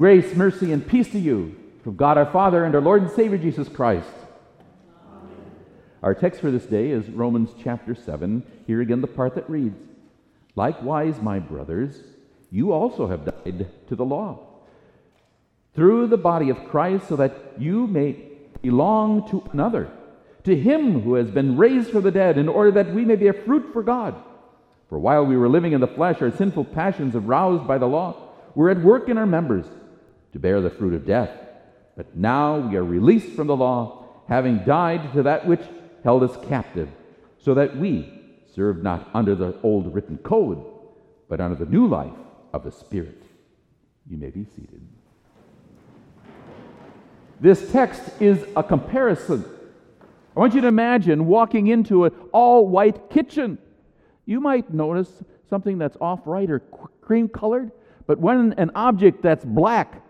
Grace, mercy, and peace to you from God our Father and our Lord and Savior Jesus Christ. Our text for this day is Romans chapter 7. Here again, the part that reads Likewise, my brothers, you also have died to the law through the body of Christ, so that you may belong to another, to him who has been raised from the dead, in order that we may be a fruit for God. For while we were living in the flesh, our sinful passions, aroused by the law, were at work in our members to bear the fruit of death. But now we are released from the law, having died to that which held us captive, so that we serve not under the old written code, but under the new life of the Spirit. You may be seated. This text is a comparison. I want you to imagine walking into an all white kitchen. You might notice something that's off white or cream colored, but when an object that's black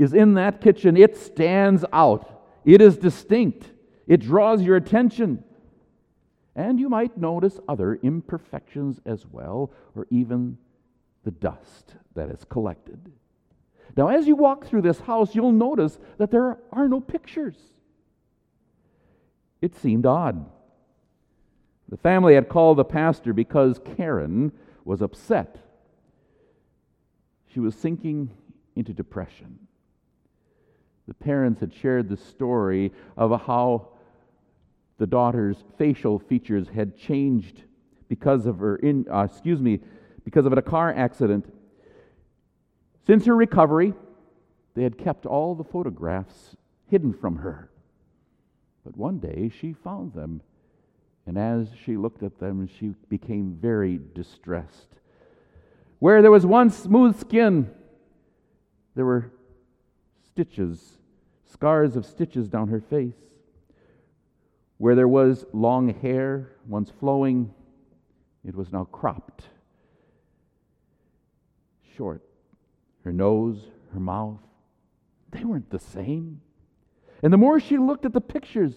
is in that kitchen, it stands out. It is distinct. It draws your attention. And you might notice other imperfections as well, or even the dust that is collected. Now, as you walk through this house, you'll notice that there are no pictures. It seemed odd. The family had called the pastor because Karen was upset. She was sinking into depression. The parents had shared the story of how the daughter's facial features had changed because of her in uh, excuse me because of a car accident since her recovery, they had kept all the photographs hidden from her. But one day she found them, and as she looked at them, she became very distressed. Where there was once smooth skin, there were stitches, scars of stitches down her face. Where there was long hair, once flowing, it was now cropped, short her nose, her mouth, they weren't the same. And the more she looked at the pictures,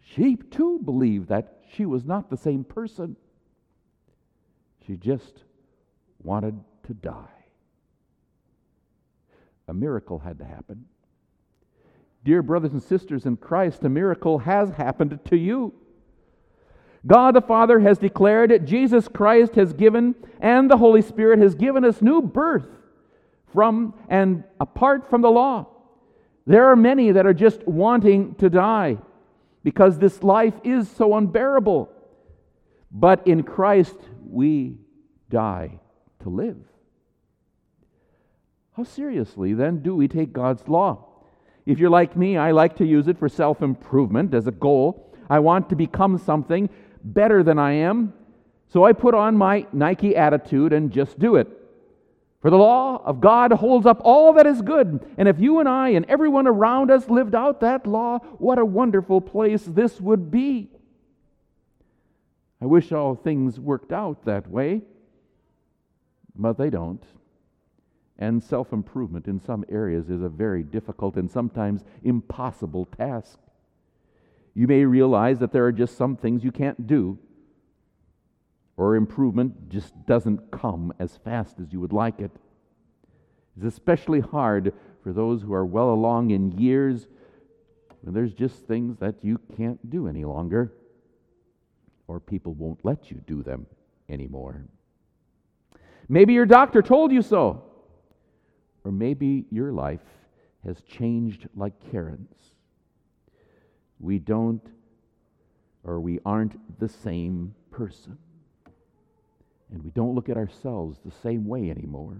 she too believed that she was not the same person. She just wanted to die. A miracle had to happen. Dear brothers and sisters in Christ, a miracle has happened to you. God the Father has declared, that Jesus Christ has given, and the Holy Spirit has given us new birth from and apart from the law. There are many that are just wanting to die because this life is so unbearable. But in Christ, we die to live. How seriously, then, do we take God's law? If you're like me, I like to use it for self improvement as a goal. I want to become something better than I am. So I put on my Nike attitude and just do it. For the law of God holds up all that is good. And if you and I and everyone around us lived out that law, what a wonderful place this would be. I wish all things worked out that way, but they don't. And self improvement in some areas is a very difficult and sometimes impossible task. You may realize that there are just some things you can't do or improvement just doesn't come as fast as you would like it. It's especially hard for those who are well along in years when there's just things that you can't do any longer, or people won't let you do them anymore. Maybe your doctor told you so, or maybe your life has changed like Karen's. We don't, or we aren't the same person. And we don't look at ourselves the same way anymore.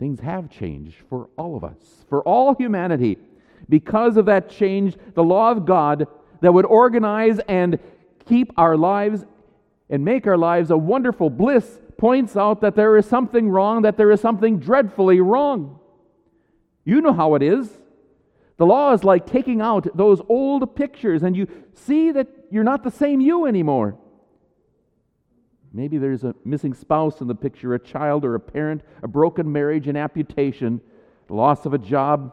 Things have changed for all of us, for all humanity. Because of that change, the law of God that would organize and keep our lives and make our lives a wonderful bliss points out that there is something wrong, that there is something dreadfully wrong. You know how it is. The law is like taking out those old pictures, and you see that you're not the same you anymore. Maybe there's a missing spouse in the picture, a child or a parent, a broken marriage, an amputation, loss of a job,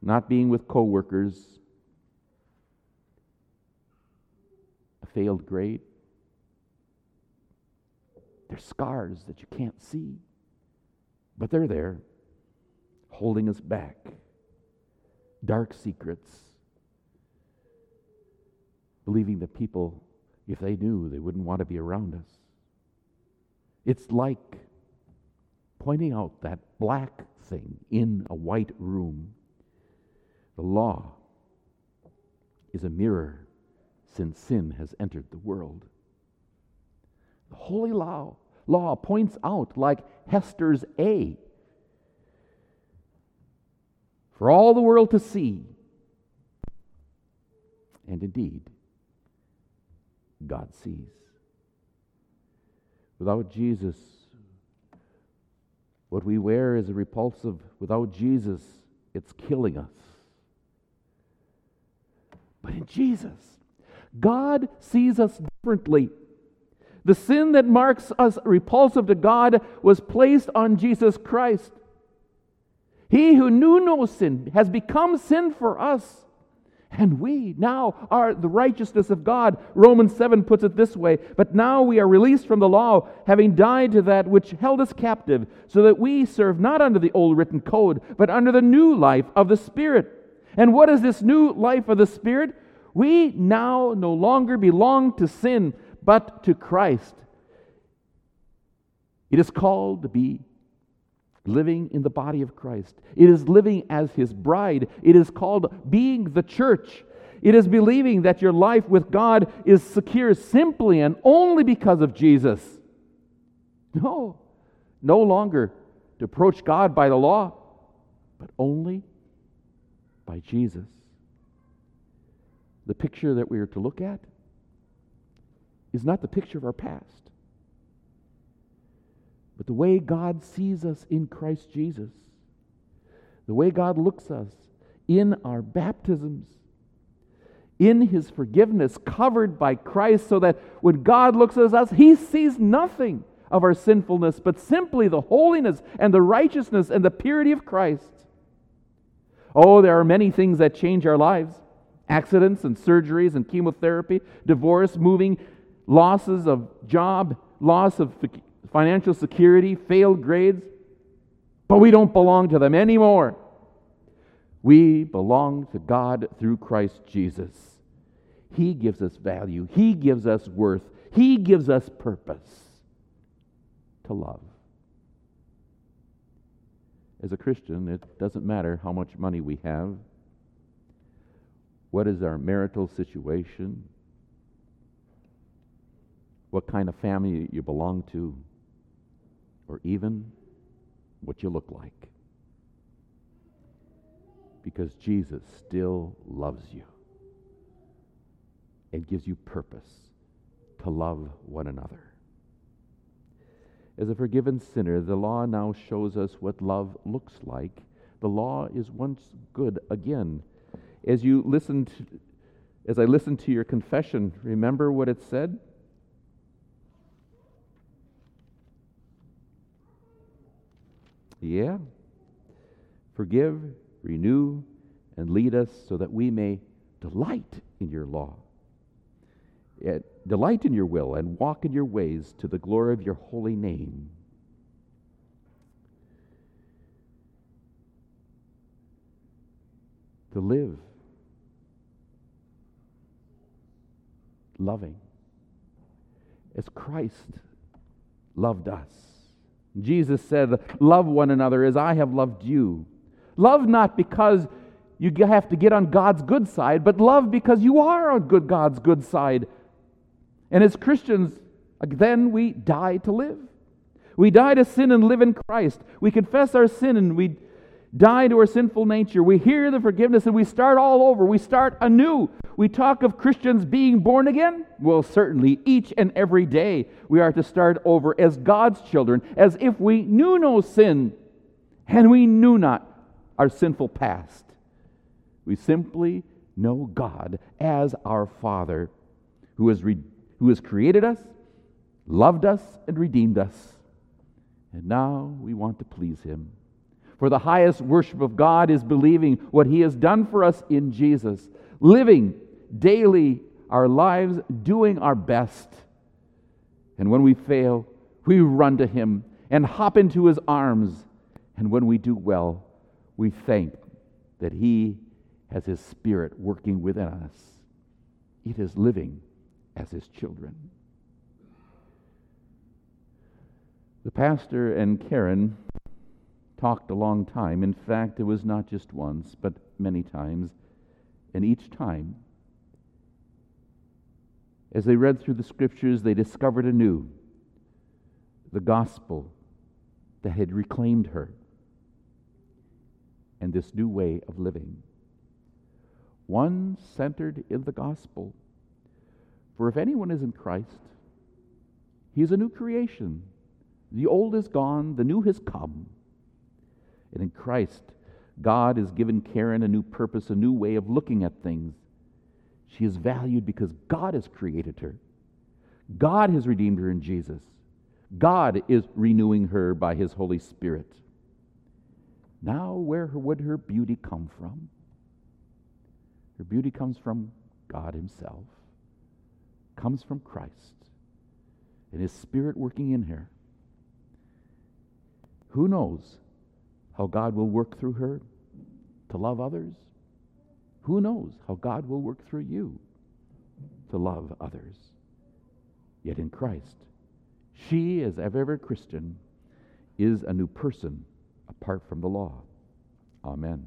not being with coworkers, a failed grade. There's scars that you can't see. But they're there, holding us back. Dark secrets. Believing that people, if they knew, they wouldn't want to be around us. It's like pointing out that black thing in a white room. The law is a mirror since sin has entered the world. The holy law, law points out, like Hester's A, for all the world to see. And indeed, God sees. Without Jesus, what we wear is repulsive. Without Jesus, it's killing us. But in Jesus, God sees us differently. The sin that marks us repulsive to God was placed on Jesus Christ. He who knew no sin has become sin for us. And we now are the righteousness of God. Romans 7 puts it this way But now we are released from the law, having died to that which held us captive, so that we serve not under the old written code, but under the new life of the Spirit. And what is this new life of the Spirit? We now no longer belong to sin, but to Christ. It is called to be living in the body of Christ. It is living as his bride. It is called being the church. It is believing that your life with God is secure simply and only because of Jesus. No, no longer to approach God by the law, but only by Jesus. The picture that we are to look at is not the picture of our past. But the way God sees us in Christ Jesus, the way God looks us in our baptisms, in his forgiveness, covered by Christ, so that when God looks at us, he sees nothing of our sinfulness, but simply the holiness and the righteousness and the purity of Christ. Oh, there are many things that change our lives accidents and surgeries and chemotherapy, divorce, moving, losses of job, loss of financial security, failed grades, but we don't belong to them anymore. We belong to God through Christ Jesus. He gives us value, He gives us worth, He gives us purpose to love. As a Christian, it doesn't matter how much money we have, what is our marital situation, what kind of family you belong to or even what you look like. Because Jesus still loves you and gives you purpose to love one another. As a forgiven sinner, the law now shows us what love looks like. The law is once good again. As you listened, as I listened to your confession, remember what it said? Yeah. Forgive, renew, and lead us so that we may delight in your law. Eh, delight in your will and walk in your ways to the glory of your holy name. To live loving as Christ loved us. Jesus said, Love one another as I have loved you. Love not because you have to get on God's good side, but love because you are on good God's good side. And as Christians, then we die to live. We die to sin and live in Christ. We confess our sin and we die to our sinful nature. We hear the forgiveness and we start all over. We start anew. We talk of Christians being born again. Well, certainly, each and every day we are to start over as God's children, as if we knew no sin and we knew not our sinful past. We simply know God as our Father who has, re- who has created us, loved us, and redeemed us. And now we want to please Him. For the highest worship of God is believing what He has done for us in Jesus, living daily our lives, doing our best. And when we fail, we run to Him and hop into His arms And when we do well, we thank that He has His Spirit working within us. It is living as His children. The pastor and Karen talked a long time. In fact, it was not just once, but many times. And each time, as they read through the scriptures, they discovered anew the gospel that had reclaimed her and this new way of living. One centered in the gospel. For if anyone is in Christ, he is a new creation. The old is gone, the new has come. And in Christ, God has given Karen a new purpose, a new way of looking at things. She is valued because God has created her. God has redeemed her in Jesus. God is renewing her by his Holy Spirit. Now, where would her beauty come from? Her beauty comes from God Himself, comes from Christ, and His Spirit working in her. Who knows how God will work through her to love others? Who knows how God will work through you to love others? Yet in Christ, she, as ever Christian, is a new person apart from the law. Amen.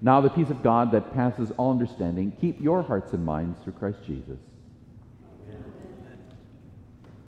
Now, the peace of God that passes all understanding, keep your hearts and minds through Christ Jesus.